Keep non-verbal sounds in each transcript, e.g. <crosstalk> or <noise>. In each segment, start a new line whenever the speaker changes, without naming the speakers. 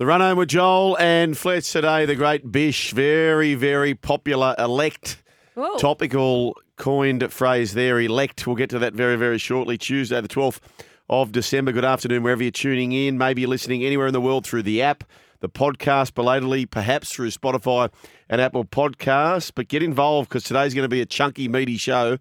The run home with Joel and Fletch today, the great Bish, very, very popular elect.
Whoa.
Topical coined phrase there, elect. We'll get to that very, very shortly. Tuesday, the 12th of December. Good afternoon, wherever you're tuning in. Maybe you're listening anywhere in the world through the app, the podcast, belatedly, perhaps through Spotify and Apple Podcasts. But get involved because today's going to be a chunky, meaty show.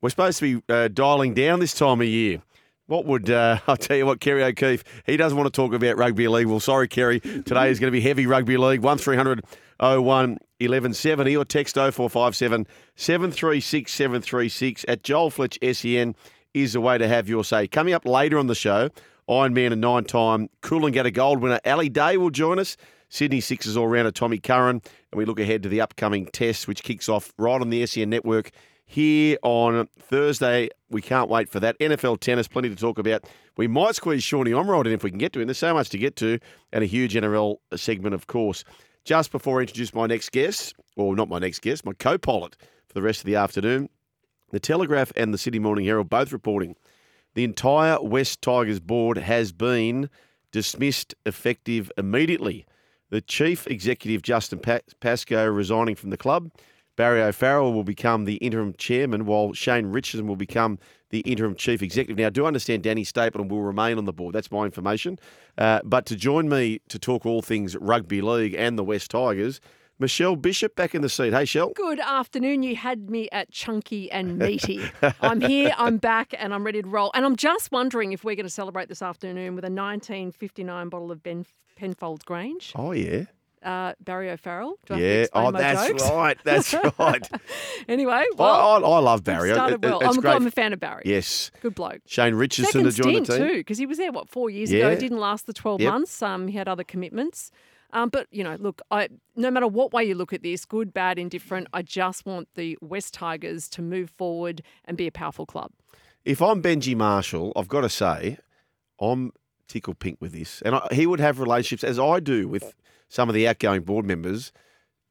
We're supposed to be uh, dialing down this time of year. What would uh, <laughs> I'll tell you what, Kerry O'Keeffe? He doesn't want to talk about rugby league. Well, sorry, Kerry. Today is going to be heavy rugby league. One 01 1170 or text 0457 736 736 at Joel Fletch SEN is the way to have your say. Coming up later on the show, Ironman and nine time Coolangatta Gold winner Ali Day will join us. Sydney Sixers all rounder Tommy Curran, and we look ahead to the upcoming test, which kicks off right on the SEN network here on Thursday. We can't wait for that. NFL tennis, plenty to talk about. We might squeeze Shawnee Omrod in if we can get to him. There's so much to get to, and a huge NRL segment, of course. Just before I introduce my next guest, or not my next guest, my co pilot for the rest of the afternoon, the Telegraph and the Sydney Morning Herald both reporting the entire West Tigers board has been dismissed effective immediately. The chief executive, Justin Pascoe, resigning from the club. Barry O'Farrell will become the interim chairman, while Shane Richardson will become the interim chief executive. Now, I do understand Danny Stapleton will remain on the board. That's my information. Uh, but to join me to talk all things rugby league and the West Tigers, Michelle Bishop back in the seat. Hey, Shell.
Good afternoon. You had me at chunky and meaty. I'm here, <laughs> I'm back, and I'm ready to roll. And I'm just wondering if we're going to celebrate this afternoon with a 1959 bottle of ben Penfolds Grange.
Oh, yeah.
Uh, Barry O'Farrell. Do I have to
Yeah. Oh, that's
jokes?
right. That's <laughs> right.
anyway,
I,
well,
I, I love Barry.
started
It- it-
I'm,
great.
I'm a fan of Barry.
Yes.
Good bloke.
Shane Richardson
Second
to join the team.
too, because he was there what four years
Yeah.
ago. Didn't last the twelve
Yep.
months. Um, he had other commitments. Um, but you know, look, I no matter what way you look at this, good, bad, indifferent, I just want the West Tigers to move forward and be a powerful club.
If I'm Benji Marshall, I've got to say, I'm tickle pink with this. And I, he would have relationships, as I do, with some of the outgoing board members,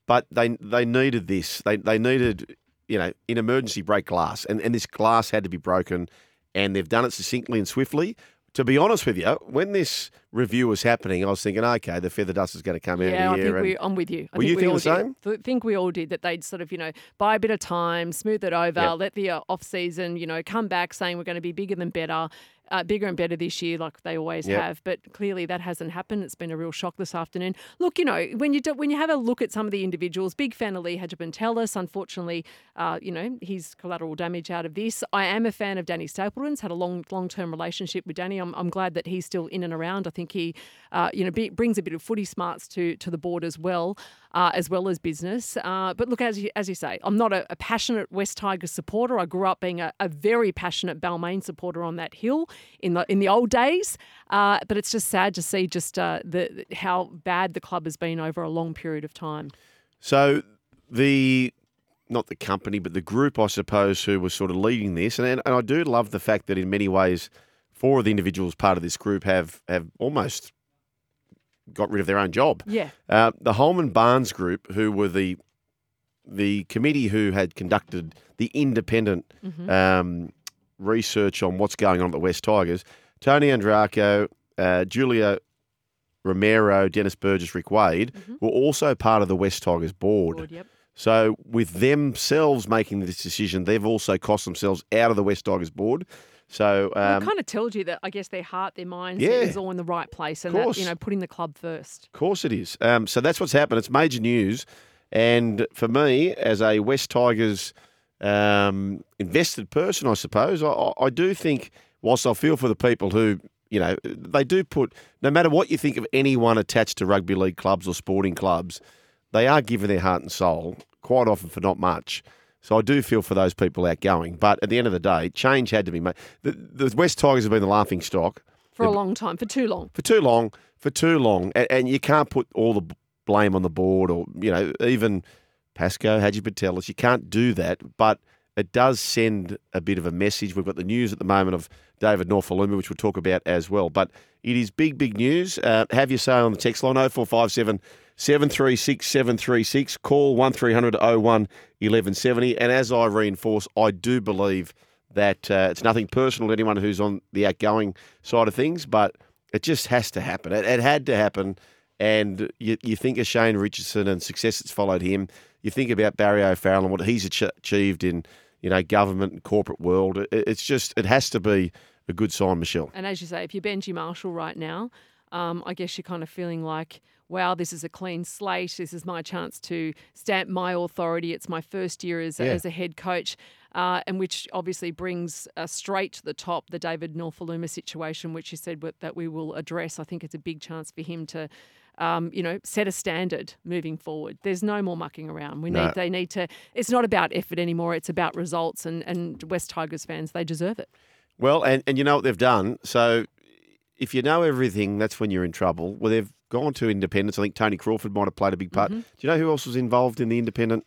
but they they needed this. They, they needed, you know, an emergency break glass. And, and this glass had to be broken, and they've done it succinctly and swiftly. To be honest with you, when this review was happening, I was thinking, okay, the feather dust is going to come out
Yeah, I
here.
think we, I'm with you. I
Were
think
you
we
thinking
all
the same?
I think we all did that. They'd sort of, you know, buy a bit of time, smooth it over,
Yep.
let the uh, off season, you know, come back saying we're going to be bigger than better. Uh, bigger and better this year, like they always
Yep.
have, but clearly that hasn't happened. It's been a real shock this afternoon. Look, you know, when you do, when you have a look at some of the individuals, big fan of Lee Hagipantelis. Unfortunately, uh, you know, he's collateral damage out of this. I am a fan of Danny Stapleton's. Had a long long term relationship with Danny. I'm, I'm glad that he's still in and around. I think he, uh, you know, be, brings a bit of footy smarts to to the board as well, uh, as well as business. Uh, but look, as you, as you say, I'm not a, a passionate West Tigers supporter. I grew up being a, a very passionate Balmain supporter on that hill in the in the old days. Uh, but it's just sad to see just uh, the how bad the club has been over a long period of time.
So the not the company, but the group, I suppose, who was sort of leading this, and and I do love the fact that in many ways, four of the individuals part of this group have have almost got rid of their own job.
Yeah.
Uh, the Holman Barnes group, who were the the committee who had conducted the independent um, research on what's going on at the West Tigers, Tony Andreacchio, uh, Julia Romero, Dennis Burgess, Rick Wade, were also part of the West Tigers board.
Good, yep.
So, with themselves making this decision, they've also cost themselves out of the West Tigers board. So um,
it kind of tells you that I guess their heart, their minds
Yeah.
is all in the right place, and that, you know putting the club first.
Of course it is. Um, so that's what's happened. It's major news. And for me, as a West Tigers um, invested person, I suppose, I- I, I do think, whilst I feel for the people who, you know, they do put, no matter what you think of anyone attached to rugby league clubs or sporting clubs, they are giving their heart and soul, quite often for not much. So I do feel for those people outgoing. But at the end of the day, change had to be made. The, the West Tigers have been the laughing stock
For a long time, for too long.
for too long, for too long, and, and you can't put all the blame on the board or you know even Pascoe, Haji Patelis. You can't do that, but it does send a bit of a message. We've got the news at the moment of David Nofoaluma, which we'll talk about as well. But it is big, big news. Uh, have your say on the text line 0457 736 736. Call 1300 01 1170. And as I reinforce, I do believe that uh, it's nothing personal to anyone who's on the outgoing side of things, but it just has to happen. It, it had to happen. And you, you think of Shane Richardson and success that's followed him. You think about Barry O'Farrell and what he's ach- achieved in you know government and corporate world. It, it's just it has to be a good sign, Michelle.
And as you say, if you're Benji Marshall right now, um, I guess you're kind of feeling like, wow, this is a clean slate. This is my chance to stamp my authority. It's my first year as, a
Yeah.
as a head coach, uh, and which obviously brings uh, straight to the top the David Nofoaluma situation, which you said that we will address. I think it's a big chance for him to. Um, you know, set a standard moving forward. There's no more mucking around. We
No.
need. They need to. It's not about effort anymore. It's about results. And and West Tigers fans, they deserve it.
Well, and, and you know what they've done. So if you know everything, that's when you're in trouble. Well, they've gone to independence. I think Tony Crawford might have played a big part.
Mm-hmm.
Do you know who else was involved in the independent?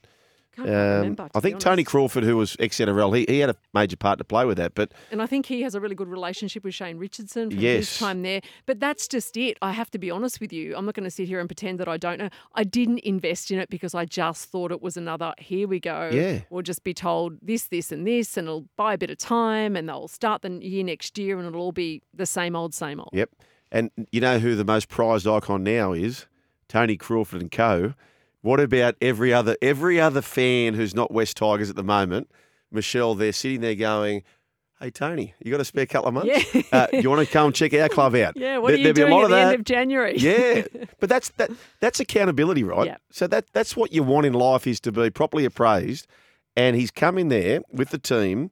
Quite remember.
Um, I think Tony. Crawford, who was ex NRL, he, he had a major part to play with that. But
And I think he has a really good relationship with Shane Richardson from
Yes.
his time there. But that's just it. I have to be honest with you. I'm not going to sit here and pretend that I don't know. I didn't invest in it because I just thought it was another, here we go.
Yeah.
We'll just be told this, this, and this, and it'll buy a bit of time, and they'll start the year next year, and it'll all be the same old, same old.
Yep. And you know who the most prized icon now is? Tony Crawford and Co. What about every other every other fan who's not West Tigers at the moment? Michelle, they're sitting there going, "Hey Tony, you got a spare couple of months?
Yeah.
uh, you want to come check our club out? <laughs>
Yeah, what
There-
are you
there'll be a
doing
lot
at
of
the end of January?
yeah, <laughs> but that's that that's accountability, right?
Yeah.
So that that's what you want in life is to be properly appraised. And he's come in there with the team,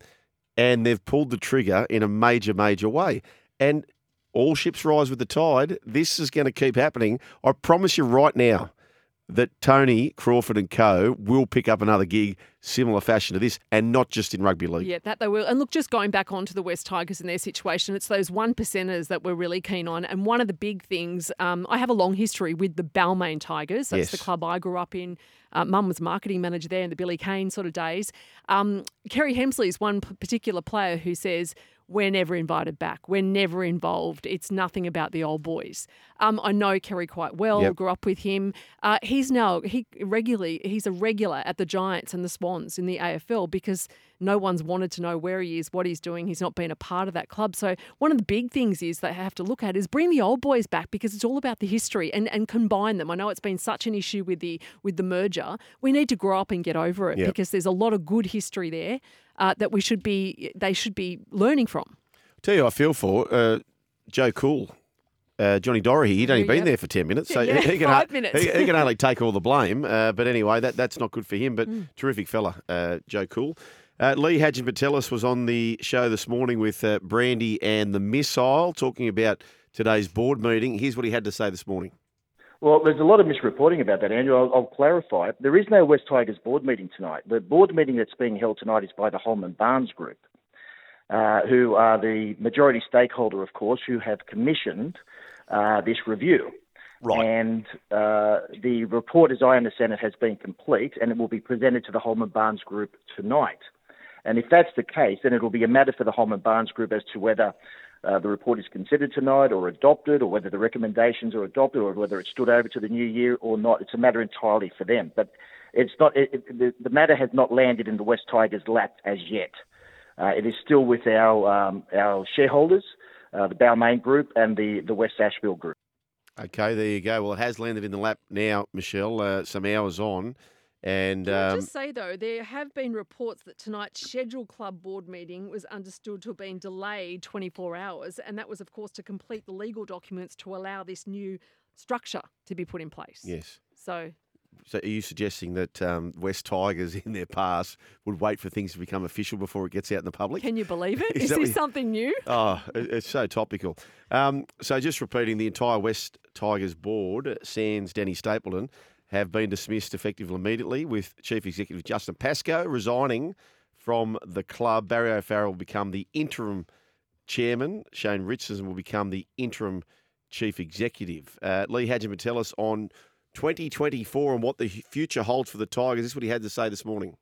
and they've pulled the trigger in a major, major way. And all ships rise with the tide. This is going to keep happening. I promise you right now that Tony Crawford and Co will pick up another gig similar fashion to this, and not just in rugby league.
Yeah, that they will. And look, just going back onto the West Tigers and their situation, it's those one percenters that we're really keen on. And one of the big things, um, I have a long history with the Balmain Tigers. That's the club I grew up in. Uh, Mum was marketing manager there in the Billy Kane sort of days. Um, Kerry Hemsley is one particular player who says, we're never invited back. We're never involved. It's nothing about the old boys. Um, I know Kerry quite well.
Yep.
Grew up with him. Uh, he's now he regularly he's a regular at the Giants and the Swans in the AFL because no one's wanted to know where he is, what he's doing. He's not been a part of that club. So one of the big things is they have to look at is bring the old boys back because it's all about the history and, and combine them. I know it's been such an issue with the with the merger. We need to grow up and get over it
Yep.
because there's a lot of good history there uh, that we should be they should be learning from.
Tell you, I feel for uh, Joe Cool. Uh, Johnny Dorahy, he'd only been
yeah.
there for 10 minutes, so
Yeah,
he, can, <laughs>
five
ha-
minutes.
He, he can only <laughs> take all the blame. Uh, but anyway, that, that's not good for him. But
Mm.
terrific fella, uh, Joe Cool. Uh, Lee Hagipantelis was on the show this morning with uh, Brandy and the Missile, talking about today's board meeting. Here's what he had to say this morning.
Well, there's a lot of misreporting about that, Andrew. I'll, I'll clarify. There is no West Tigers board meeting tonight. The board meeting that's being held tonight is by the Holman Barnes Group, uh, who are the majority stakeholder, of course, who have commissioned uh, this review.
Right.
And uh, the report, as I understand it, has been complete, and it will be presented to the Holman Barnes Group tonight. And if that's the case, then it will be a matter for the Holman Barnes Group as to whether uh, the report is considered tonight or adopted, or whether the recommendations are adopted, or whether it's stood over to the new year or not. It's a matter entirely for them. But it's not. It, it, the, the matter has not landed in the West Tigers' lap as yet. Uh, it is still with our um, our shareholders, uh, the Balmain Group and the the West Ashfield Group.
Okay, there you go. Well, it has landed in the lap now, Michelle, uh, some hours on. And
Can I
um,
just say though, there have been reports that tonight's scheduled club board meeting was understood to have been delayed 24 hours, and that was, of course, to complete the legal documents to allow this new structure to be put in place.
yes.
So
So are you suggesting that um, West Tigers <laughs> in their past would wait for things to become official before it gets out in the public?
can you believe it? <laughs>
Is
Is this something new?
Oh, it's so topical. Um, so just repeating, the entire West Tigers board, sans Danny Stapleton, have been dismissed effectively immediately, with Chief Executive Justin Pascoe resigning from the club. Barry O'Farrell will become the interim chairman. Shane Richardson will become the interim chief executive. Uh, Lee Hagipantelis on 2024 and what the future holds for the Tigers. This is what he had to say this morning.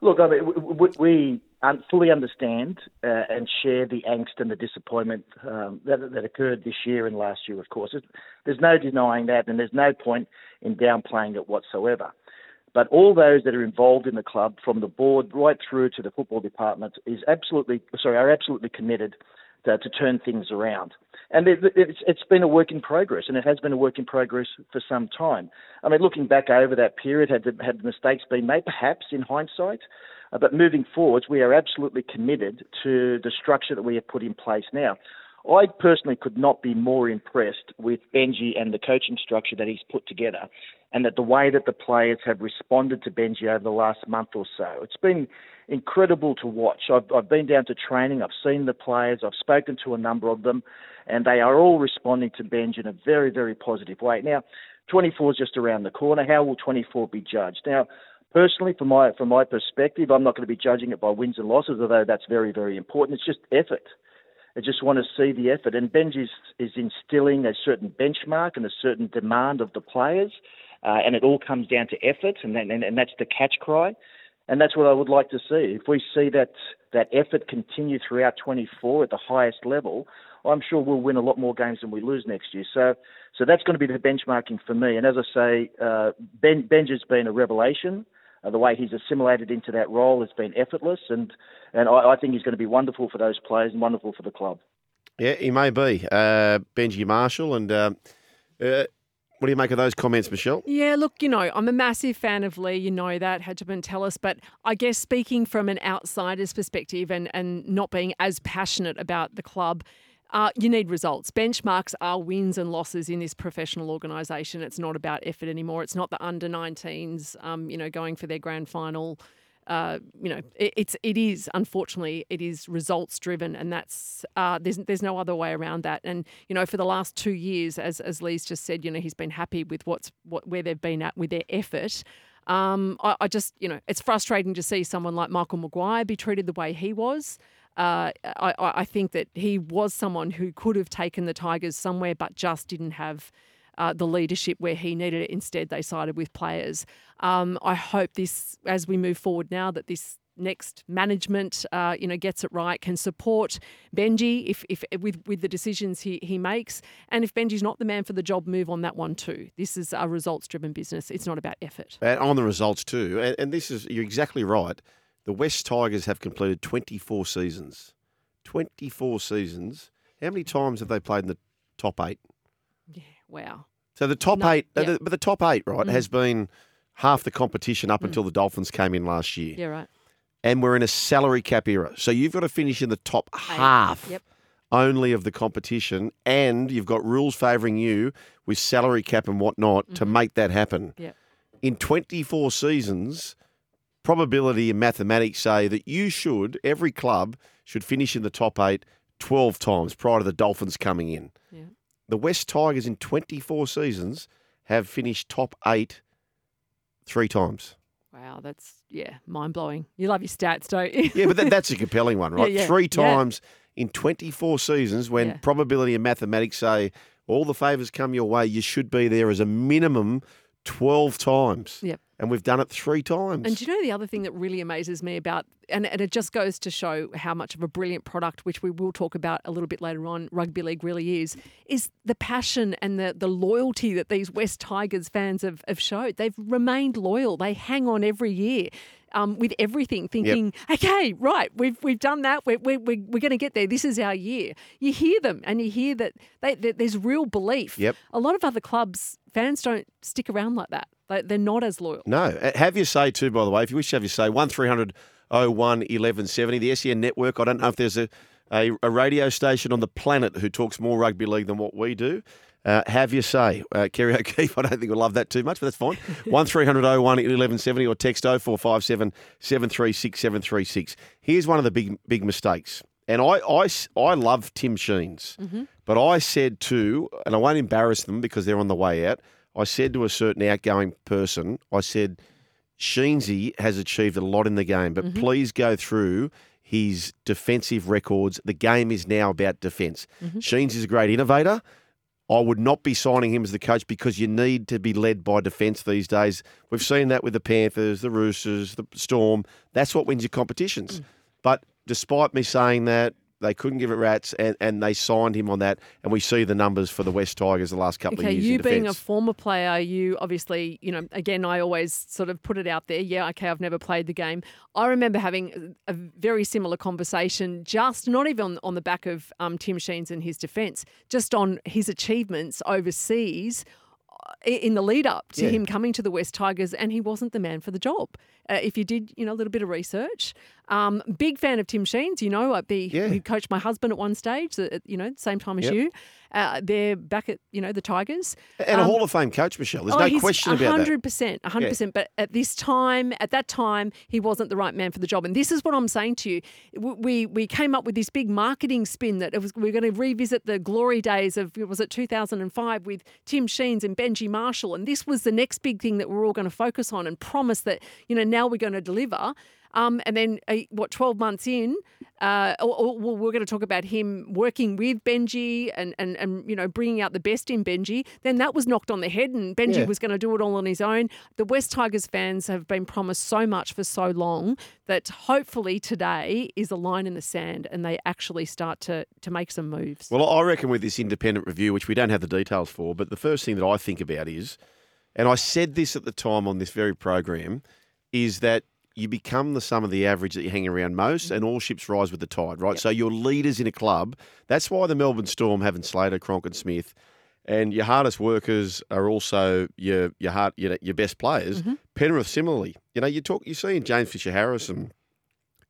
Look, I mean, we un- fully understand uh, and share the angst and the disappointment um, that, that occurred this year and last year, of course. There's no denying that, and there's no point in downplaying it whatsoever. But all those that are involved in the club, from the board right through to the football department, is absolutely sorry are absolutely committed to, to turn things around. And it, it's, it's been a work in progress, and it has been a work in progress for some time. I mean, looking back over that period, had the, had mistakes been made? Perhaps in hindsight. Uh, but moving forwards, we are absolutely committed to the structure that we have put in place now. I personally could not be more impressed with Benji and the coaching structure that he's put together, and that the way that the players have responded to Benji over the last month or so. It's been incredible to watch. I've, I've been down to training, I've seen the players, I've spoken to a number of them, and they are all responding to Benji in a very, very positive way. Now, 24 is just around the corner. How will 24 be judged? Now, personally, from my from my perspective, I'm not going to be judging it by wins and losses, although that's very, very important. It's just effort. I just want to see the effort. And Benj is, instilling a certain benchmark and a certain demand of the players, uh, and it all comes down to effort, and, that, and, and that's the catch cry. And that's what I would like to see. If we see that, that effort continue throughout 24 at the highest level, I'm sure we'll win a lot more games than we lose next year. So, so that's going to be the benchmarking for me. And as I say, uh, ben, Benj has been a revelation. Uh, the way he's assimilated into that role has been effortless, and and I, I think he's going to be wonderful for those players and wonderful for the club.
Yeah, he may be. Uh, Benji Marshall. And uh, uh, what do you make of those comments, Michelle?
Yeah, look, you know, I'm a massive fan of Lee. You know that, Hagipantelis. But I guess speaking from an outsider's perspective and, and not being as passionate about the club, uh, you need results. Benchmarks are wins and losses in this professional organisation. It's not about effort anymore. It's not the under 19s, um, you know, going for their grand final. Uh, you know, it, it's it is unfortunately it is results driven, and that's uh, there's there's no other way around that. And you know, for the last two years, as as Lee's just said, you know, he's been happy with what's what where they've been at with their effort. Um, I, I just you know, it's frustrating to see someone like Michael Maguire be treated the way he was. Uh, I, I think that he was someone who could have taken the Tigers somewhere, but just didn't have uh, the leadership where he needed it. Instead, they sided with players. Um, I hope this, as we move forward now, that this next management, uh, you know, gets it right, can support Benji if, if with with the decisions he he makes, and if Benji's not the man for the job, move on that one too. This is a results driven business. It's not about effort.
And on the results too. And, and this is you're exactly right. The West Tigers have completed 24 seasons. 24 seasons. How many times have they played in the top eight?
Yeah, wow.
So the top
No,
eight, uh,
yeah. Mm.
the, but the top eight, right, has been half the competition up until the Dolphins came in last year.
Yeah, right.
And we're in a salary cap era. So you've got to finish in the top half
Yep.
only of the competition. And you've got rules favouring you with salary cap and whatnot to make that happen.
Mm-hmm. Yep.
In 24 seasons, probability and mathematics say that you should, every club should finish in the top eight 12 times prior to the Dolphins coming in.
Yeah.
The West Tigers in 24 seasons have finished top eight three times.
Wow, that's yeah, mind blowing. You love your stats, don't you?
Yeah, but that, that's a <laughs> compelling one, right?
yeah,
Three
yeah.
times in 24 seasons when probability and mathematics say all the favours come your way, you should be there as a minimum 12 times.
Yep.
And we've done it three times.
And do you know the other thing that really amazes me about, and, and it just goes to show how much of a brilliant product, which we will talk about a little bit later on, rugby league really is, is the passion and the, the loyalty that these West Tigers fans have, have showed. They've remained loyal. They hang on every year. Um, with everything, thinking, okay, right, we've we've done that. We're we're, we're, we're going to get there. This is our year. You hear them, and you hear that they, that there's real belief.
Yep.
A lot of other clubs fans don't stick around like that. They, they're not as loyal.
No. Uh, Have your say too, by the way. If you wish to have your say, 1300 01 1170. The SEN network, I don't know if there's a, a, a radio station on the planet who talks more rugby league than what we do. Uh, have your say. Uh, Kerry O'Keeffe, <laughs> I don't think we'll love that too much, but that's fine. 1300 <laughs> 01 1170 or text 0457 736 736. Here's one of the big big mistakes. And I, I, I love Tim Sheens, but I said to, and I won't embarrass them because they're on the way out, I said to a certain outgoing person, I said, Sheensy has achieved a lot in the game, but please go through his defensive records. The game is now about defence. Sheens is a great innovator. I would not be signing him as the coach because you need to be led by defence these days. We've seen that with the Panthers, the Roosters, the Storm. That's what wins your competitions. Mm. But despite me saying that, they couldn't give it rats, and, and they signed him on that. And we see the numbers for the West Tigers the last couple
Okay,
of years.
you
in
being a former player, you obviously, you know, again, I always sort of put it out there. Yeah, okay, I've never played the game. I remember having a very similar conversation, just not even on, on the back of um, Tim Sheens and his defence, just on his achievements overseas uh, in the lead up to
Yeah.
him coming to the West Tigers, and he wasn't the man for the job. Uh, if you did, you know, a little bit of research. Um, big fan of Tim Sheens. You know, I'd be
Yeah.
he coached my husband at one stage. uh, You know, same time as
Yep.
you. Uh, they're back at you know the Tigers.
and a
Um,
Hall of Fame coach, Michelle. There's
oh,
no question about that.
100%, 100%. But at this time, at that time, he wasn't the right man for the job. And this is what I'm saying to you. We we came up with this big marketing spin that it was we are going to revisit the glory days of was it 2005 with Tim Sheens and Benji Marshall, and this was the next big thing that we're all going to focus on and promise that you know now we're going to deliver. Um, and then, uh, what, 12 months in, uh, or, or- we're going to talk about him working with Benji and, and, and, you know, bringing out the best in Benji. Then that was knocked on the head, and Benji
Yeah.
was going to do it all on his own. The West Tigers fans have been promised so much for so long that hopefully today is a line in the sand and they actually start to, to make some moves.
Well, I reckon with this independent review, which we don't have the details for, but the first thing that I think about is, and I said this at the time on this very program, is that you become the sum of the average that you hang around most, mm-hmm. and all ships rise with the tide, right? So your leaders in a club. That's why the Melbourne Storm having Slater, Cronk, and Smith, and your hardest workers are also your your hard your, your best players. Mm-hmm. Penrith similarly, you know, you talk, you see in James Fisher Harris and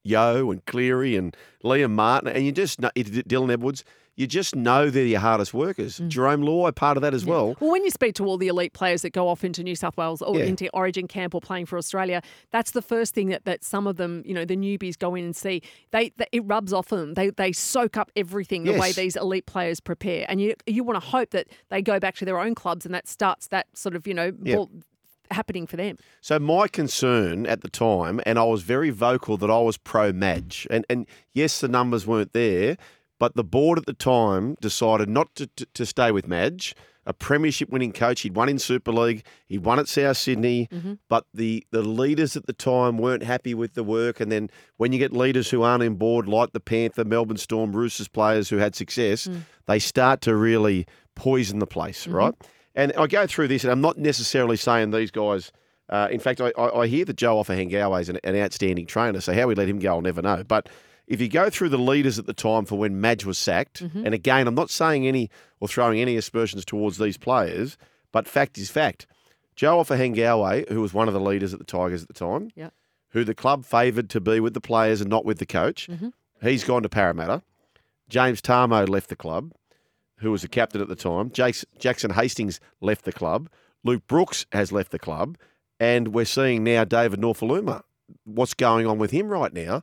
Yeo and Cleary and Liam Martin, and you just Dylan Edwards. You just know they're your hardest workers. Mm. Jarome Luai, part of that as well.
Well, when you speak to all the elite players that go off into New South Wales or
Yeah.
into Origin camp or playing for Australia, that's the first thing that, that some of them, you know, the newbies go in and see. They, they it rubs off of them. They they soak up everything the way these elite players prepare, and you you want to hope that they go back to their own clubs and that starts that sort of you know
Yeah.
ball, happening for them.
So my concern at the time, and I was very vocal that I was pro Madge, and and yes, the numbers weren't there, but the board at the time decided not to to, to stay with Madge. A premiership winning coach, he'd won in Super League, he'd won at South Sydney, mm-hmm. but the, the leaders at the time weren't happy with the work. And then when you get leaders who aren't in board, like the Panther, Melbourne Storm, Roosters players who had success, mm. they start to really poison the place, mm-hmm. right? And I go through this, and I'm not necessarily saying these guys. Uh, in fact, I, I, I hear that Joe Ofahengaue is an, an outstanding trainer, so how we let him go, I'll never know. But if you go through the leaders at the time for when Madge was sacked, mm-hmm. and again, I'm not saying any or throwing any aspersions towards these players, but fact is fact. Joe Ofahengaue, who was one of the leaders at the Tigers at the time,
Yeah.
who the club favoured to be with the players and not with the coach, mm-hmm. he's gone to Parramatta. James Tamou left the club who was the captain at the time. Jackson Hastings left the club. Luke Brooks has left the club. And we're seeing now David Nofoaluma. What's going on with him right now?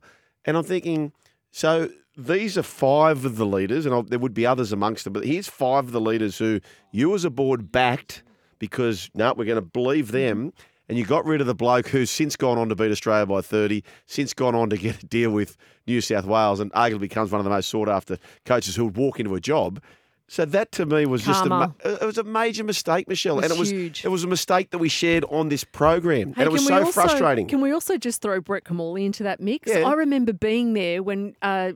And I'm thinking, so these are five of the leaders, and I, there would be others amongst them, but here's five of the leaders who you as a board backed because, no, we're going to believe them. And you got rid of the bloke who's since gone on to beat Australia by 30, since gone on to get a deal with New South Wales, and arguably becomes one of the most sought after coaches who would walk into a job. So that to me was just a, it was a major mistake, Michelle,
It was
and it was
huge.
it was a mistake that we shared on this program,
Hey,
and it was so
also-
frustrating.
Can we also just throw Brett Kimmorley into that mix?
Yeah.
I remember being there when uh,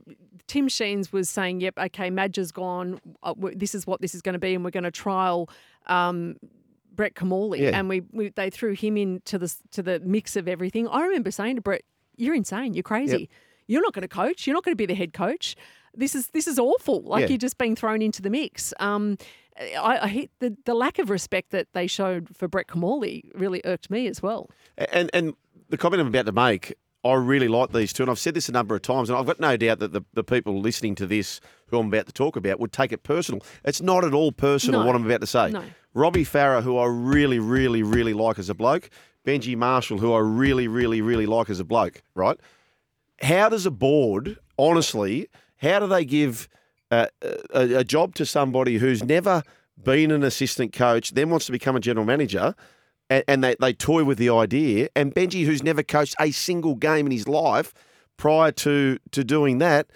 Tim Sheens was saying, "Yep, okay, Madge has gone. Uh, this is what this is going to be, and we're going to trial." Um, Brett Kimmorley,
Yeah.
and we, we they threw him into the to the mix of everything. I remember saying to Brett, "You're insane. You're crazy. You're not going to coach. You're not going to be the head coach. This is this is awful. Like
Yeah.
you're just being thrown into the mix." Um, I, I hate the, the lack of respect that they showed for Brett Kimmorley really irked me as well.
And and the comment I'm about to make, I really like these two, and I've said this a number of times, and I've got no doubt that the, the people listening to this, who I'm about to talk about, would take it personal. It's not at all personal
No.
what I'm about to say.
No.
Robbie Farah, who I really, really, really like as a bloke, Benji Marshall, who I really, really, really like as a bloke, right? How does a board, honestly, how do they give a, a job to somebody who's never been an assistant coach, then wants to become a general manager, and, and they, they toy with the idea, and Benji, who's never coached a single game in his life prior to, to doing that,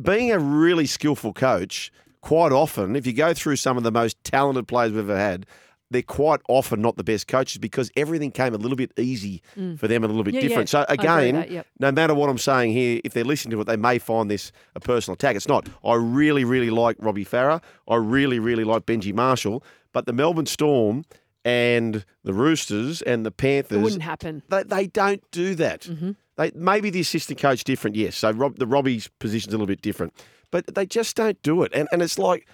being a really skillful coach, quite often, if you go through some of the most talented players we've ever had, they're quite often not the best coaches because everything came a little bit easy for them, and a little bit
Mm. Yeah, yeah.
different. So
agree with
again,
that, yep.
no matter what I'm saying here, if they're listening to it, they may find this a personal attack. It's not. I really, really like Robbie Farah. I really, really like Benji Marshall. But the Melbourne Storm and the Roosters and the Panthers.
It wouldn't happen.
they, they don't do that.
Mm-hmm.
They maybe the assistant coach different, yes. So Rob, the Robbie's position's a little bit different, but they just don't do it. And and it's like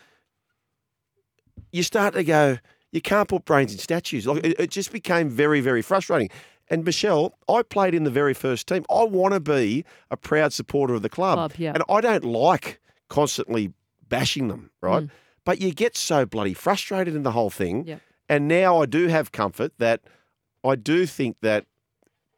you start to go, you can't put brains in statues. Like it, it just became very very frustrating. And Michelle, I played in the very first team. I want to be a proud supporter of the club,
Club, yeah.
and I don't like constantly bashing them, right? But you get so bloody frustrated in the whole thing.
Mm. Yeah.
And now I do have comfort that I do think that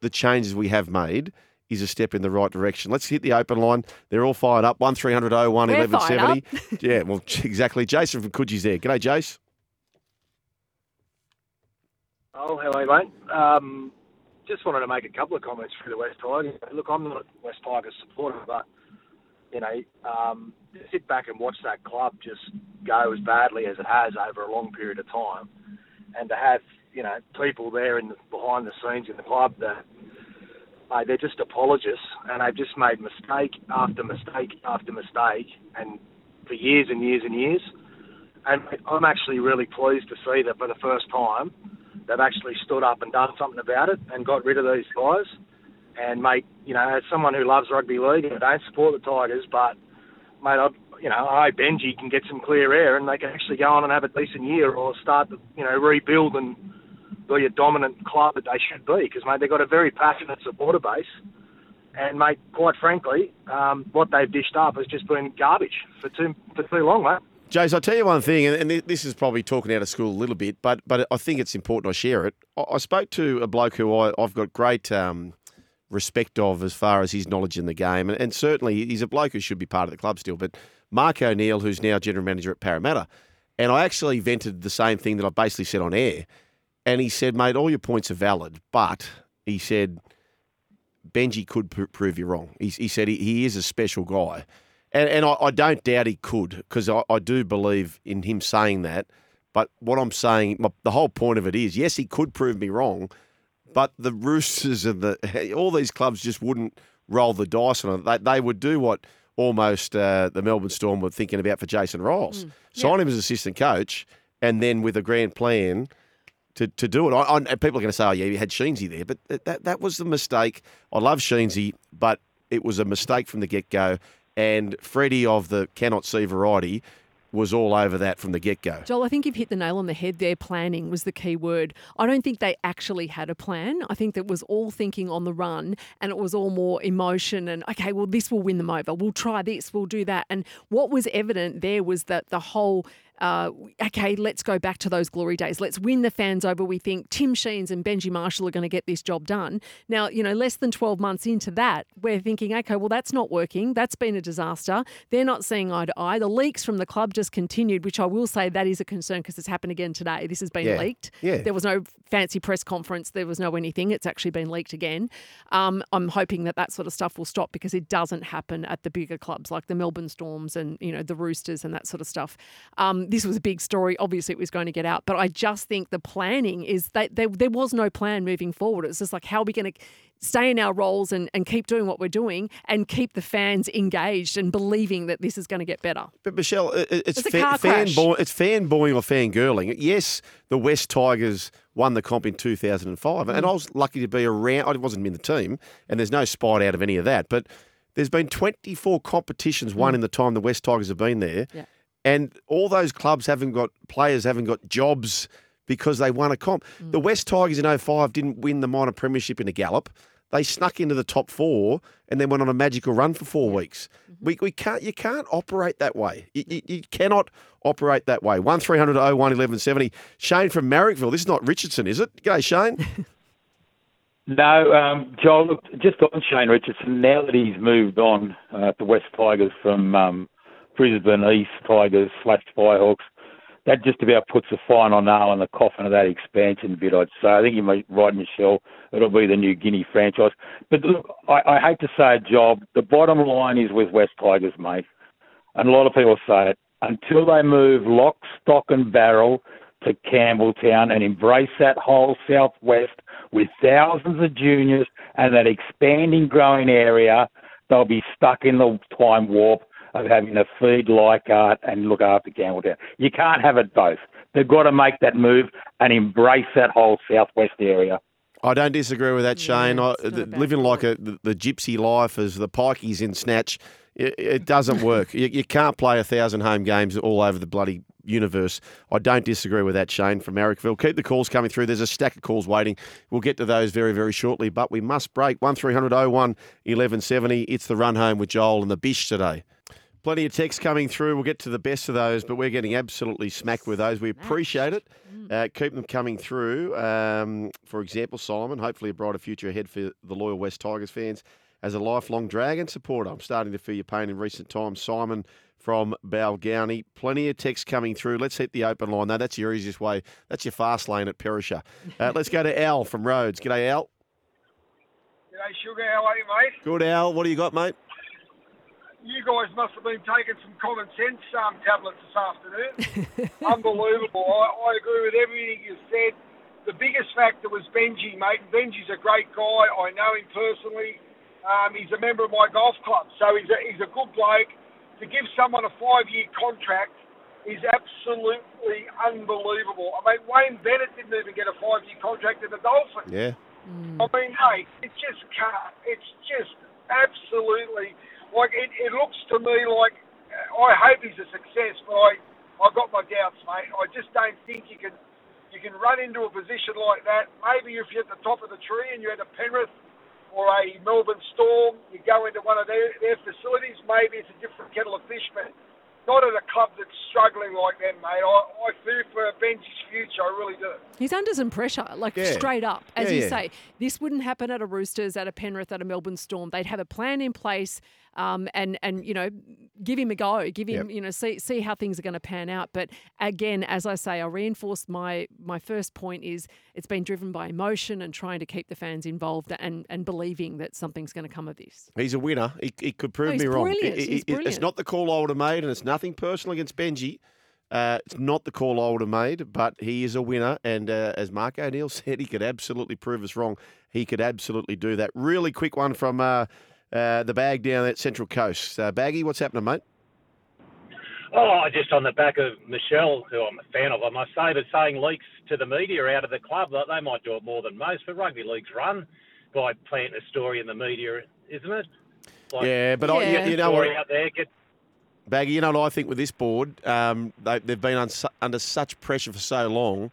the changes we have made is a step in the right direction. Let's hit the open line. They're all fired up. 1300 01
We're
1170. <laughs> yeah, well, <laughs> exactly. Jason from Coogee's there. G'day, Jace.
Oh, hello, mate. Um, just wanted to make a couple of comments for the West Tigers. Look, I'm not a West Tigers supporter, but you know, um, sit back and watch that club just go as badly as it has over a long period of time, and to have you know people there in the, behind the scenes in the club that mate, they're just apologists, and they've just made mistake after mistake after mistake, and for years and years and years. And I'm actually really pleased to see that for the first time, they've actually stood up and done something about it and got rid of these guys. And mate, you know, as someone who loves rugby league I don't support the Tigers, but mate, I, you know, I hope Benji can get some clear air and they can actually go on and have a decent year or start to, you know, rebuild and be a dominant club that they should be. Because mate, they've got a very passionate supporter base. And mate, quite frankly, um, what they've dished up has just been garbage for too for too long, mate.
Jace, I'll tell you one thing, and this is probably talking out of school a little bit, but but I think it's important I share it. I, spoke to a bloke who I, I've got great um, respect of as far as his knowledge in the game, and, and certainly he's a bloke who should be part of the club still. But Mark O'Neill, who's now general manager at Parramatta, and I actually vented the same thing that I basically said on air, and he said, "Mate, all your points are valid, but he said." Benji could pr- prove you wrong. He, he said he, he is a special guy. And, and I, I don't doubt he could because I, I do believe in him saying that. But what I'm saying, my, the whole point of it is, yes, he could prove me wrong, but the Roosters and the <laughs> all these clubs just wouldn't roll the dice on it. They, they would do what almost uh, the Melbourne Storm were thinking about for Jason Ryles. Sign him as assistant coach, and then with a grand plan to, to do it. I, I, and people are going to say, oh, yeah, you had Sheensy there, but that, that, that was the mistake. I love Sheensy, but it was a mistake from the get go. And Freddie of the cannot see variety was all over that from the get go.
Joel, I think you've hit the nail on the head there. Planning was the key word. I don't think they actually had a plan. I think that was all thinking on the run and it was all more emotion and, okay, well, this will win them over. We'll try this, we'll do that. And what was evident there was that the whole uh, okay, let's go back to those glory days. Let's win the fans over. We think Tim Sheens and Benji Marshall are going to get this job done. Now, you know, less than 12 months into that, we're thinking, okay, well, that's not working. That's been a disaster. They're not seeing eye to eye. The leaks from the club just continued, which I will say that is a concern because it's happened again today. This has been
Yeah.
leaked.
Yeah.
There was no fancy press conference. There was no anything. It's actually been leaked again. Um, I'm hoping that that sort of stuff will stop because it doesn't happen at the bigger clubs like the Melbourne Storms and you know the Roosters and that sort of stuff. Um, this was a big story. Obviously, it was going to get out, but I just think the planning is that there, there was no plan moving forward. It's just like how are we going to stay in our roles and, and keep doing what we're doing and keep the fans engaged and believing that this is going to get better.
But Michelle, it- it- it's,
It's
fa- fanboy, it's fanboying or fangirling. Yes, the West Tigers won the comp in 2005,
Mm.
and I was lucky to be around. I wasn't in the team, and there's no spite out of any of that. But there's been 24 competitions won in the time the West Tigers have been there.
Mm. Yeah.
And all those clubs haven't got players haven't got jobs because they won a comp. The West Tigers in 05 didn't win the minor premiership in a gallop. They snuck into the top four and then went on a magical run for four weeks. We, we can't you can't operate that way. You, you, you cannot operate that way. One 01 1170. Shane from Marrickville. This is not Richardson, is it? G'day, Shane. <laughs>
No, um, Joel, look, just on Shane Richardson, now that he's moved on uh, to West Tigers from um, Brisbane East Tigers slash Firehawks, that just about puts a final nail in the coffin of that expansion bit, I'd say. I think you might right, Michelle. It'll be the new Guinea franchise. But look, I, I hate to say it, Job. The bottom line is with West Tigers, mate. And a lot of people say it. Until they move lock, stock, and barrel to Campbelltown and embrace that whole southwest with thousands of juniors and that expanding, growing area, they'll be stuck in the time warp of having to feed Leichhardt and look after Campbelltown. You can't have it both. They've got to make that move and embrace that whole southwest area.
I don't disagree with that,
Yeah,
Shane. I,
it's not a
the- living like a, the, the gypsy life as the pikeys in Snatch, it, it doesn't work. you, you can't play a thousand home games all over the bloody universe. I don't disagree with that, Shane from Marrickville. Keep the calls coming through. There's a stack of calls waiting. We'll get to those very, very shortly, but we must break. 1300 01 1170. It's the run home with Joel and the Bish today. Plenty of texts coming through. We'll get to the best of those, but we're getting absolutely smacked with those. We appreciate it. Uh, keep them coming through. Um, for example, Simon, hopefully a brighter future ahead for the loyal West Tigers fans. As a lifelong Dragon supporter, I'm starting to feel your pain in recent times. Simon from Balgownie. Plenty of texts coming through. Let's hit the open line. No, that's your easiest way. That's your fast lane at Perisher. Uh, <laughs> let's go to Al from Rhodes. G'day, Al.
G'day, Sugar. How are you, mate?
Good, Al. What do you got, mate?
You guys must have been taking some common sense um, tablets this afternoon. <laughs> Unbelievable. I, I agree with everything you said. The biggest factor was Benji, mate. And Benji's a great guy. I know him personally. Um, he's a member of my golf club, so he's a, he's a good bloke. To give someone a five-year contract is absolutely unbelievable. I mean, Wayne Bennett didn't even get a five-year contract at the Dolphins.
Yeah.
I mean, hey, it just can't. It's just absolutely like it, it looks to me like uh, I hope he's a success, but I I got my doubts, mate. I just don't think you can you can run into a position like that. Maybe if you're at the top of the tree and you're at a Penrith or a Melbourne Storm, you go into one of their, their facilities. Maybe it's a different kettle of fish, but not at a club that's struggling like them, mate. I, I fear for Benji's future. I really do.
He's under some pressure, like
Yeah.
straight up. As
Yeah,
you
yeah.
say, this wouldn't happen at a Roosters, at a Penrith, at a Melbourne Storm. They'd have a plan in place um, and, and, you know, give him a go, give him,
Yep.
you know, see, see how things are going to pan out. But again, as I say, I reinforce my, my first point is it's been driven by emotion and trying to keep the fans involved and, and believing that something's going to come of this.
He's a winner. He, he could prove
he's
me wrong. It- it- It's not the call I would have made, and it's nothing personal against Benji. Uh, it's not the call I would have made, but he is a winner. And uh, as Mark O'Neill <laughs> said, he could absolutely prove us wrong. He could absolutely do that. Really quick one from uh, uh, the bag down at Central Coast. Uh, Baggy, what's happening, mate?
Oh, just on the back of Michelle, who I'm a fan of, I must say, but saying leaks to the media out of the club, like they might do it more than most, but rugby league's run by planting a story in the media, isn't it? Like,
Yeah, but I, you, you know what?
out there, get
Baggy, you know what I think with this board? Um, they, they've been un, under such pressure for so long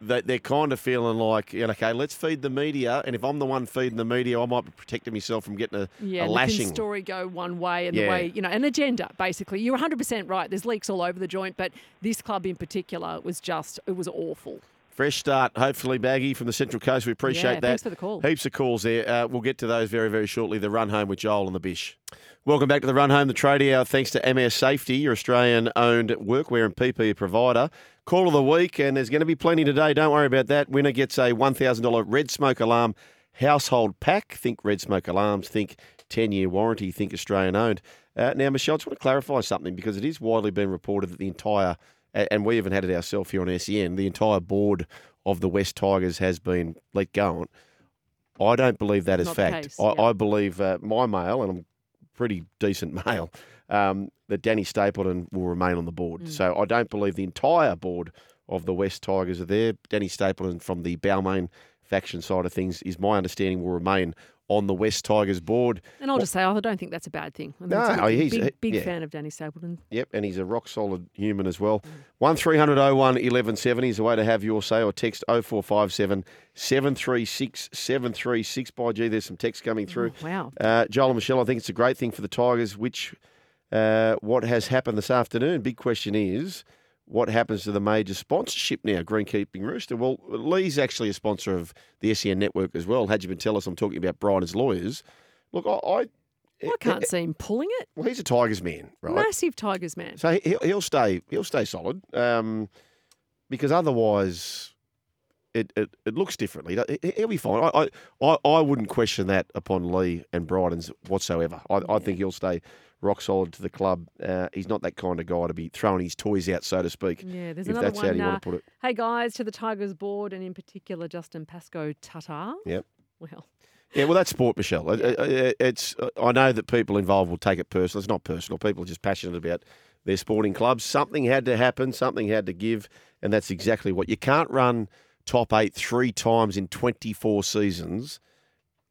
that they're kind of feeling like, okay, let's feed the media. And if I'm the one feeding the media, I might be protecting myself from getting a,
Yeah,
a lashing.
the story go one way and
Yeah.
the way, you know, an agenda, basically. You're 100% right. There's leaks all over the joint, but this club in particular was just, it was awful.
Fresh start, hopefully, Baggy from the Central Coast. We appreciate
Yeah,
that.
thanks for the call.
Heaps of calls there. Uh, we'll get to those very, very shortly. The run home with Joel and the Bish. Welcome back to the run home, the trade hour. Thanks to MS Safety, your Australian owned workwear and PPE provider. Call of the week, and there's going to be plenty today. Don't worry about that. Winner gets a $1,000 Red Smoke Alarm household pack. Think Red Smoke Alarms, think 10 year warranty, think Australian owned. Uh, now, Michelle, I just want to clarify something because it is widely been reported that the entire, and we even had it ourselves here on SEN, the entire board of the West Tigers has been let go on. I don't believe that is
Not
fact.
case,
I,
yeah.
I believe uh, my mail, and I'm pretty decent <laughs> male, um, that Danny Stapleton will remain on the board.
Mm.
So I don't believe the entire board of the West Tigers are there. Danny Stapleton from the Balmain faction side of things is my understanding will remain on the West Tigers board.
And I'll just say, I don't think that's a bad thing. I think
No,
a
oh,
thing.
he's-
big, big
yeah.
fan of Danny Stapleton.
Yep, and he's a rock solid human as well. One 1170 is the way to have your say or text 0457 736 736. By gee, there's some text coming through.
Oh, wow.
Uh, Joel and Michelle, I think it's a great thing for the Tigers. Which, uh, what has happened this afternoon? Big question is, what happens to the major sponsorship now, Greenkeeping Rooster? Well, Lee's actually a sponsor of the SEN network as well. Hagipantelis, I'm talking about Brydens lawyers. Look, I, I,
I can't see him pulling it.
well, he's a Tigers man, right?
Massive Tigers man.
So he'll, he'll stay. He'll stay solid um, because otherwise, it, it, it looks differently. He- He'll be fine. I, I, I- wouldn't question that upon Lee and Bryden's whatsoever. I, I think he'll stay rock solid to the club. Uh, he's not that kind of guy to be throwing his toys out, so to speak.
Yeah, there's
if
another
that's
one.
how you
uh,
want to put it.
Hey guys, to the Tigers board and in particular Justin Pascoe Tatar.
Yep.
Well,
Yeah, well, that's sport, Michelle. <laughs> It- it- uh, uh, uh, It's. I know that people involved will take it personal. It's not personal. People are just passionate about their sporting clubs. Something had to happen. Something had to give, and that's exactly what you can't run top eight three times in 24 seasons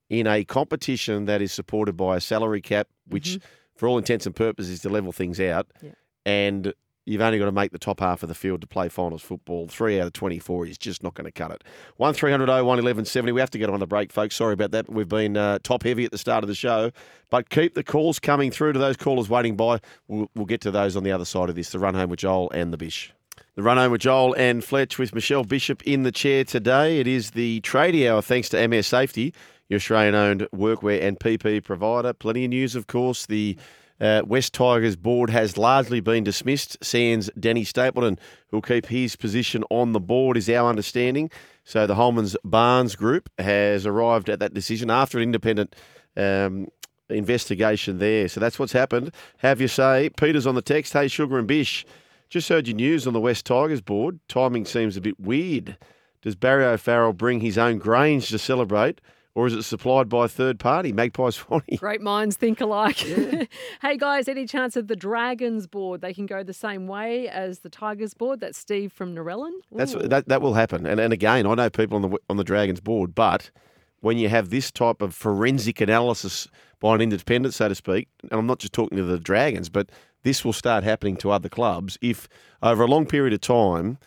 in a competition that is supported by a salary cap, which, mm-hmm. For all intents and purposes, to level things out.
Yeah.
And you've only got to make the top half of the field to play finals football. Three out of 24 is just not going to cut it. 1 300 01 1170. We have to get on the break, folks. Sorry about that. We've been uh, top heavy at the start of the show. But keep the calls coming through to those callers waiting by. We'll, we'll get to those on the other side of this. The run home with Joel and the Bish. The run home with Joel and Fletch with Michelle Bishop in the chair today. It is the tradie hour thanks to MS Safety, your Australian owned workwear and PPE provider. Plenty of news, of course. The uh, West Tigers board has largely been dismissed. Sans Danny Stapleton, who'll keep his position on the board, is our understanding. So the Holman's Barnes group has arrived at that decision after an independent um, investigation there. So that's what's happened. Have you say? Peter's on the text. Hey, Sugar and Bish. Just heard your news on the West Tigers board. Timing seems a bit weird. Does Barry O'Farrell bring his own grains to celebrate, or is it supplied by a third party, Magpie Swanee? <laughs>
great minds think alike. <laughs> hey guys, any chance of the Dragons board? They can go the same way as the Tigers board. That's Steve from Narellan.
That's that, that will happen. And and again, I know people on the on the Dragons board, but when you have this type of forensic analysis by an independent, so to speak, and I'm not just talking to the Dragons, but this will start happening to other clubs if over a long period of time,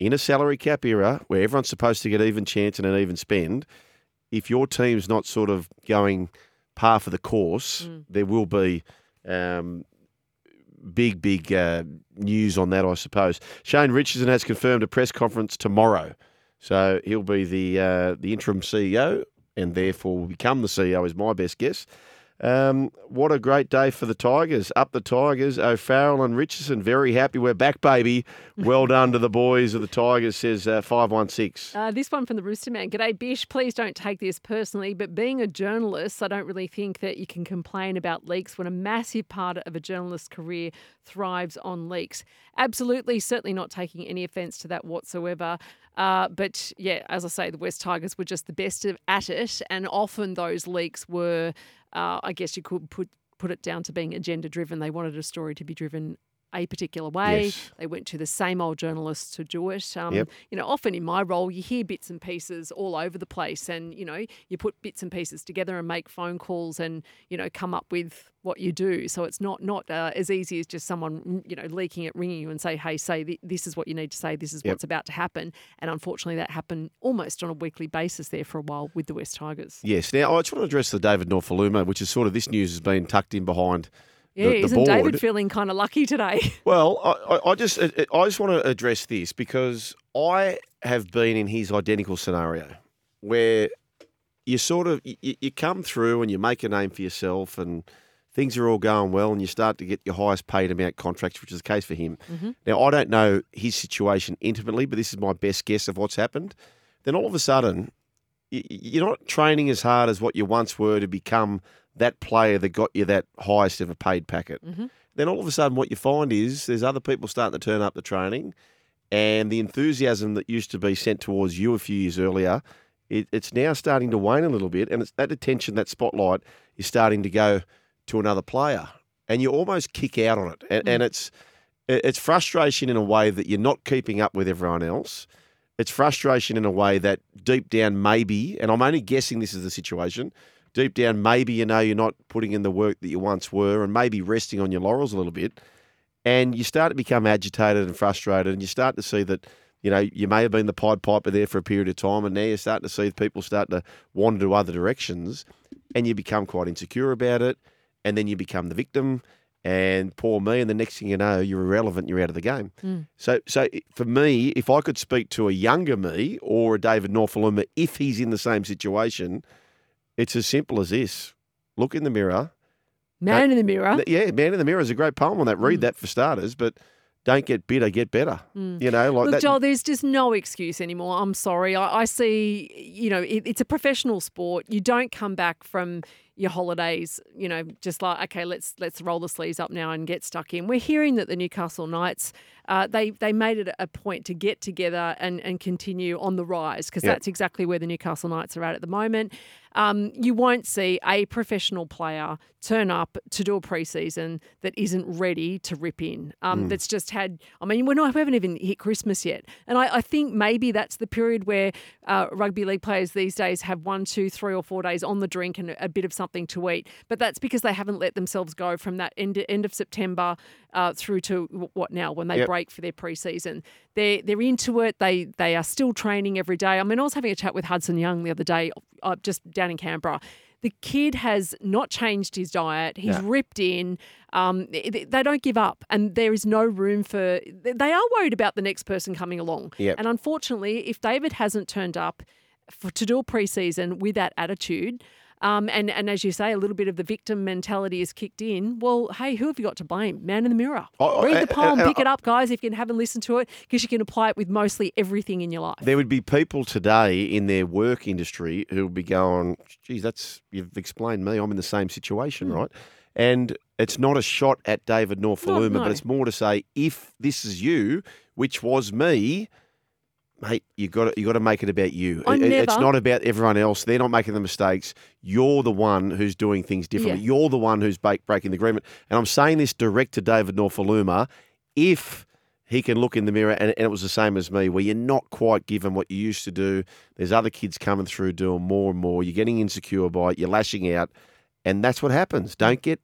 in a salary cap era where everyone's supposed to get even chance and an even spend, if your team's not sort of going par for the course, there will be um, big, big uh, news on that, I suppose. Shane Richardson has confirmed a press conference tomorrow, so he'll be the uh, the interim CEO and therefore will become the CEO, is my best guess. Um, what a great day for the Tigers. Up the Tigers. O'Farrell and Richardson, very happy. We're back, baby. Well <laughs> done to the boys of the Tigers, says uh, 516.
Uh, this one from the Rooster Man. G'day, Bish. Please don't take this personally, but being a journalist, I don't really think that you can complain about leaks when a massive part of a journalist's career thrives on leaks. Absolutely, certainly not taking any offence to that whatsoever. Uh, but yeah, as I say, the West Tigers were just the best of- at it, and often those leaks were, uh, I guess you could put put it down to being agenda driven. They wanted a story to be driven a particular way.
Yes.
They went to the same old journalists to do it. Um,
Yep.
You know, often in my role, you hear bits and pieces all over the place, and you know, you put bits and pieces together and make phone calls, and you know, come up with what you do. So it's not not uh, as easy as just someone mm, you know leaking it, ringing you, and say, "Hey, say th- this is what you need to say. This is
Yep.
what's about to happen." And unfortunately, that happened almost on a weekly basis there for a while with the West Tigers.
Yes. Now, I just want to address the David Nofoaluma, which is sort of this news has been tucked in behind
Yeah,
the,
isn't. David feeling kind of lucky today? <laughs>
Well, I, I- I just I just want to address this because I have been in his identical scenario where you sort of you, you come through and you make a name for yourself and things are all going well and you start to get your highest paid amount contracts, which is the case for him. Mm-hmm. Now I don't know his situation intimately, but this is my best guess of what's happened. Then all of a sudden, you're not training as hard as what you once were to become that player that got you that highest ever paid packet. Mm-hmm. Then all of a sudden what you find is there's other people starting to turn up the training and the enthusiasm that used to be sent towards you a few years earlier it, it's now starting to wane a little bit and it's that attention that spotlight is starting to go to another player and you almost kick out on it. And, mm. and it's it's frustration in a way that you're not keeping up with everyone else. It's frustration in a way that deep down maybe and i'm only guessing this is the situation deep down, maybe you know you're not putting in the work that you once were, and maybe resting on your laurels a little bit, and you start to become agitated and frustrated, and you start to see that. You know, you may have been the Pied Piper there for a period of time, and now you're starting to see people start to wander to other directions, and you become quite insecure about it, and then you become the victim, and poor me, and the next thing you know, you're irrelevant, you're out of the game.
Mm.
So, so for me, if I could speak to a younger me or a David Nofoaluma, if he's in the same situation, it's as simple as this: look in the mirror.
Man in the mirror.
Yeah, man in the mirror is a great poem on that. Read mm. that for starters, but don't get bitter, get better. Mm. You know, like
Look,
that.
Joel, there's just no excuse anymore. I'm sorry. I, I see, you know, it, it's a professional sport. You don't come back from your holidays, you know, just like okay, let's let's roll the sleeves up now and get stuck in. We're hearing that the Newcastle Knights, uh, they they made it a point to get together and and continue on the rise because
Yeah.
that's exactly where the Newcastle Knights are at at the moment. Um, you won't see a professional player turn up to do a preseason that isn't ready to rip in. Um,
Hmm.
That's just had. I mean, we're not we haven't even hit Christmas yet, and I, I think maybe that's the period where uh, rugby league players these days have one, two, three, or four days on the drink and a bit of something to eat. But that's because they haven't let themselves go from that end end of September uh, through to what now when they
Yep.
break for their preseason. They're they're into it. They they are still training every day. I mean, I was having a chat with Hudson Young the other day, uh, just down in Canberra. The kid has not changed his diet. He's
No.
ripped in. Um, they, they don't give up, and there is no room for. They are worried about the next person coming along.
Yep.
And unfortunately, if David hasn't turned up for, to do a preseason with that attitude, um, and and as you say, a little bit of the victim mentality is kicked in. Well, hey, who have you got to blame? Man in the mirror.
Oh,
Read
uh,
the poem,
uh, uh,
pick it up, guys. If you haven't listened to it, because you can apply it with mostly everything in your life.
There would be people today in their work industry who would be going, geez, that's, you've explained me. I'm in the same situation, right? And it's not a shot at David Nofoaluma,
no.
but it's more to say, if this is you, which was me, mate, you got to, you got to make it about you. It- it- It's not about everyone else. They're not making the mistakes. You're the one who's doing things differently.
Yeah.
You're the one who's ba- breaking the agreement. And I'm saying this direct to David Nofoaluma. If he can look in the mirror, and, and it was the same as me, where you're not quite given what you used to do. There's other kids coming through doing more and more. You're getting insecure by it. You're lashing out, and that's what happens. Don't get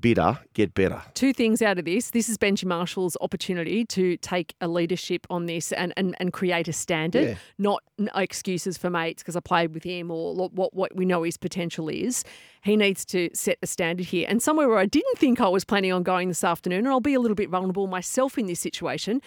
bitter. Get better.
two things out of this. This is Benji Marshall's opportunity to take a leadership on this and, and, and create a standard,
Yeah.
not excuses for mates because I played with him or what, what we know his potential is. He needs to set a standard here. And somewhere where I didn't think I was planning on going this afternoon, and I'll be a little bit vulnerable myself in this situation.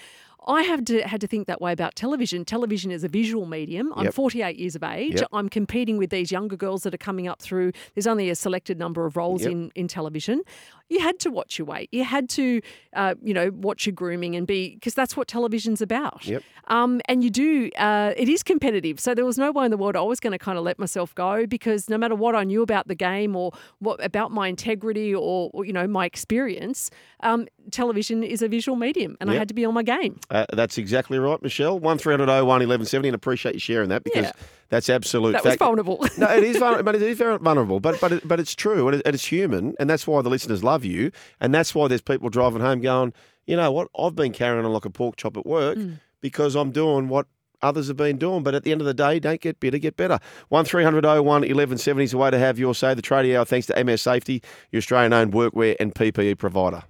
I have to had to think that way about television. Television is a visual medium. I'm
Yep.
48 years of age.
Yep.
I'm competing with these younger girls that are coming up through. There's only a selected number of roles
Yep.
in in television. You had to watch your weight. You had to, uh, you know, watch your grooming and be because that's what television's about.
Yep.
Um, and you do. Uh, it is competitive. So there was no way in the world I was going to kind of let myself go because no matter what I knew about the game or what about my integrity or, or, you know my experience, um, television is a visual medium, and I had to be on my game.
Uh, that's exactly right, Michelle. One three hundred oh one eleven seventy, and appreciate you sharing that because
Yeah.
That's absolute.
That was vulnerable. <laughs>
no, it is vulnerable, but it is very vulnerable. But but it, but it's true, and, it, and it's human, and that's why the listeners love you, and that's why there's people driving home going, you know what, I've been carrying on like a pork chop at work mm. because I'm doing what others have been doing. But at the end of the day, don't get bitter, get better. One 01 1170 is the way to have your say. The trading hour, thanks to MS Safety, your Australian owned workwear and PPE provider.